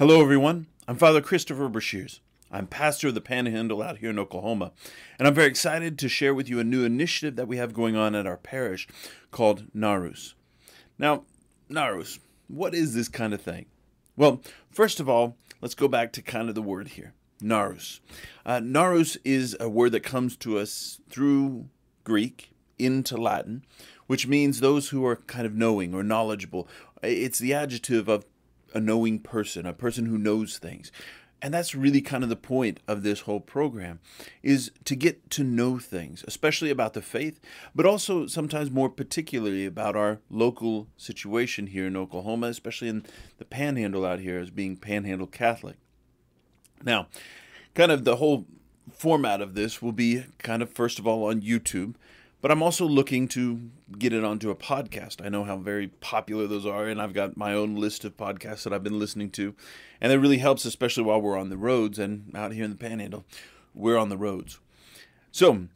Hello, everyone. I'm Father Christopher Brashears. I'm pastor of the Panhandle out here in Oklahoma, and I'm very excited to share with you a new initiative that we have going on at our parish called Gnarus. Now, Gnarus, what is this kind of thing? Well, first of all, let's go back to kind of the word here Gnarus. Uh, Gnarus is a word that comes to us through Greek into Latin, which means those who are kind of knowing or knowledgeable. It's the adjective of a knowing person, a person who knows things. And that's really kind of the point of this whole program is to get to know things, especially about the faith, but also sometimes more particularly about our local situation here in Oklahoma, especially in the panhandle out here as being panhandle Catholic. Now, kind of the whole format of this will be kind of first of all on YouTube, but I'm also looking to get it onto a podcast. I know how very popular those are, and I've got my own list of podcasts that I've been listening to, and it really helps, especially while we're on the roads and out here in the Panhandle. We're on the roads, so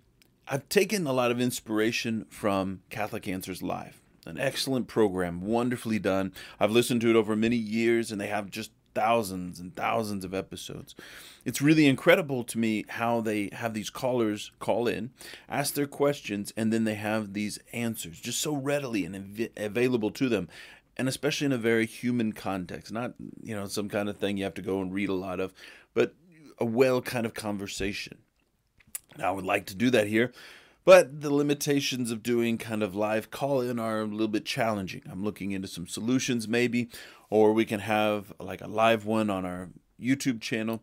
I've taken a lot of inspiration from Catholic Answers Live, an excellent program, wonderfully done. I've listened to it over many years, and they have just thousands and thousands of episodes. It's really incredible to me how they have these callers call in, ask their questions, and then they have these answers just so readily and av- available to them. And especially in a very human context, not you know some kind of thing you have to go and read a lot of, but a well kind of conversation. Now, I would like to do that here, but the limitations of doing kind of live call in are a little bit challenging. I'm looking into some solutions maybe, or we can have like a live one on our YouTube channel.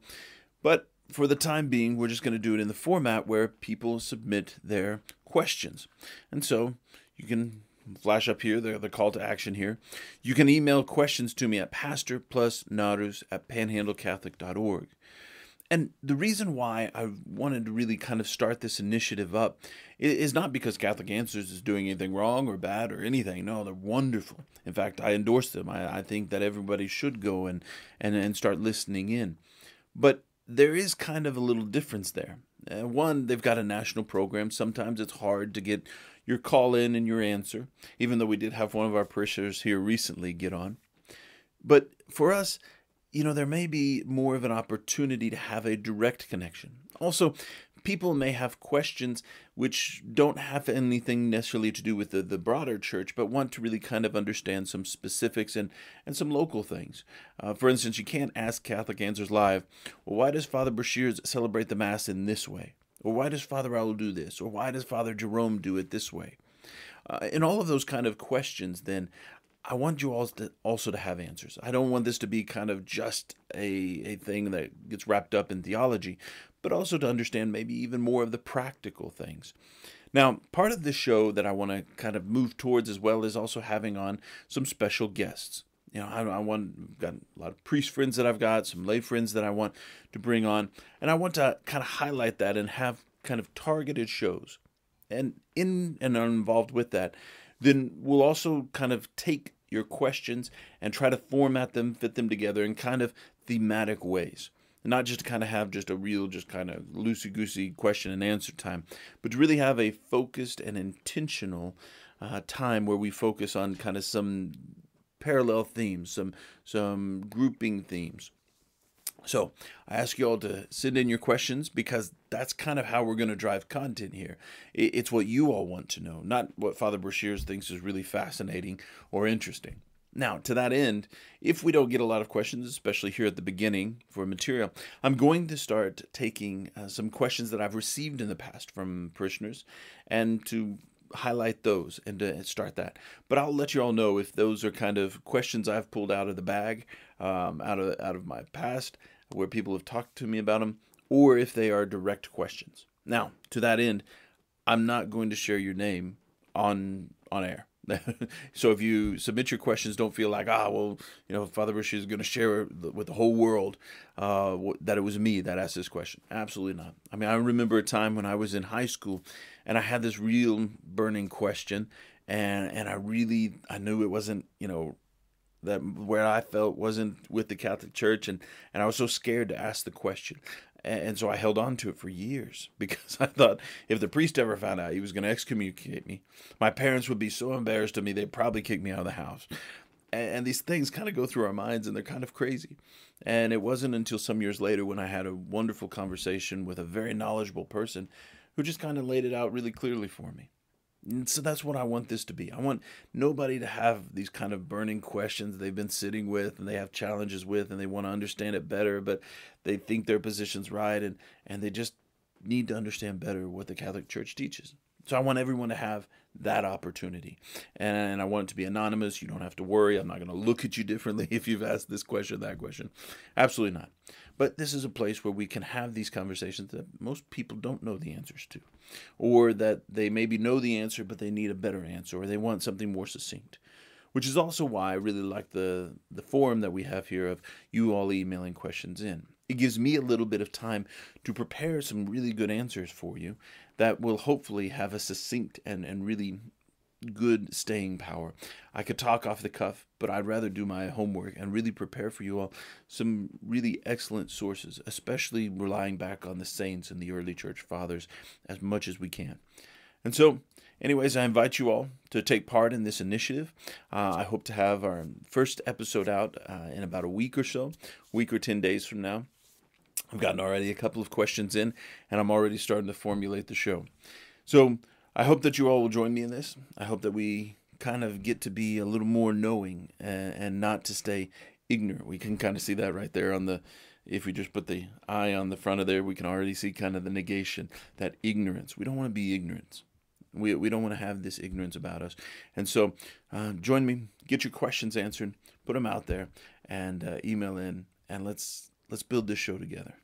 But for the time being, we're just going to do it in the format where people submit their questions. And so you can flash up here the, the call to action here. You can email questions to me at pastorplusgnarus at panhandlecatholic.org. And the reason why I wanted to really kind of start this initiative up is not because Catholic Answers is doing anything wrong or bad or anything. No, they're wonderful. In fact, I endorse them. I, I think that everybody should go and, and, and start listening in. But there is kind of a little difference there. Uh, one, they've got a national program. Sometimes it's hard to get your call in and your answer, even though we did have one of our parishioners here recently get on. But for us, you know, there may be more of an opportunity to have a direct connection. Also, people may have questions which don't have anything necessarily to do with the, the broader church, but want to really kind of understand some specifics and, and some local things. Uh, for instance, you can't ask Catholic Answers Live, well, why does Father Brashears celebrate the Mass in this way? Or why does Father Raul do this? Or why does Father Jerome do it this way? Uh, in all of those kind of questions, then I want you all to also to have answers. I don't want this to be kind of just a, a thing that gets wrapped up in theology, but also to understand maybe even more of the practical things. Now, part of the show that I want to kind of move towards as well is also having on some special guests. You know, I, I want got a lot of priest friends that I've got, some lay friends that I want to bring on, and I want to kind of highlight that and have kind of targeted shows. And in and involved with that, then we'll also kind of take your questions and try to format them, fit them together in kind of thematic ways. Not just to kind of have just a real, just kind of loosey goosey question and answer time, but to really have a focused and intentional uh, time where we focus on kind of some parallel themes, some some grouping themes. So I ask you all to send in your questions because that's kind of how we're going to drive content here. It's what you all want to know, not what Father Brashears thinks is really fascinating or interesting. Now, to that end, if we don't get a lot of questions, especially here at the beginning for material, I'm going to start taking uh, some questions that I've received in the past from parishioners and to highlight those and start that. But I'll let you all know if those are kind of questions I've pulled out of the bag, um, out of out of my past, where people have talked to me about them, or if they are direct questions. Now, to that end, I'm not going to share your name on on air. so if you submit your questions, don't feel like ah well you know Father Bush is going to share with the whole world uh, that it was me that asked this question. Absolutely not. I mean I remember a time when I was in high school and I had this real burning question and and I really I knew it wasn't you know that where I felt wasn't with the Catholic Church, and and I was so scared to ask the question, and so I held on to it for years because I thought if the priest ever found out, he was going to excommunicate me. My parents would be so embarrassed of me they'd probably kick me out of the house. and, these things kind of go through our minds and they're kind of crazy. And it wasn't until some years later when I had a wonderful conversation with a very knowledgeable person who just kind of laid it out really clearly for me. And so that's what I want this to be. I want nobody to have these kind of burning questions they've been sitting with and they have challenges with and they want to understand it better, but they think their position's right and, and they just need to understand better what the Catholic Church teaches. So I want everyone to have that opportunity. And I want it to be anonymous. You don't have to worry. I'm not going to look at you differently if you've asked this question that question. Absolutely not. But this is a place where we can have these conversations that most people don't know the answers to, or that they maybe know the answer, but they need a better answer, or they want something more succinct. Which is also why I really like the, the forum that we have here of you all emailing questions in. It gives me a little bit of time to prepare some really good answers for you that will hopefully have a succinct and, and really good staying power. I could talk off the cuff, but I'd rather do my homework and really prepare for you all some really excellent sources, especially relying back on the saints and the early church fathers as much as we can. And so, anyways, I invite you all to take part in this initiative. Uh, I hope to have our first episode out uh, in about a week or so, week or 10 days from now. I've gotten already a couple of questions in, and I'm already starting to formulate the show. So I hope that you all will join me in this. I hope that we kind of get to be a little more knowing and, and not to stay ignorant. We can kind of see that right there on the. If we just put the I on the front of there, we can already see kind of the negation, that ignorance. We don't want to be ignorant. We, we don't want to have this ignorance about us. And so uh, join me, get your questions answered, put them out there, and uh, email in, and let's let's build this show together.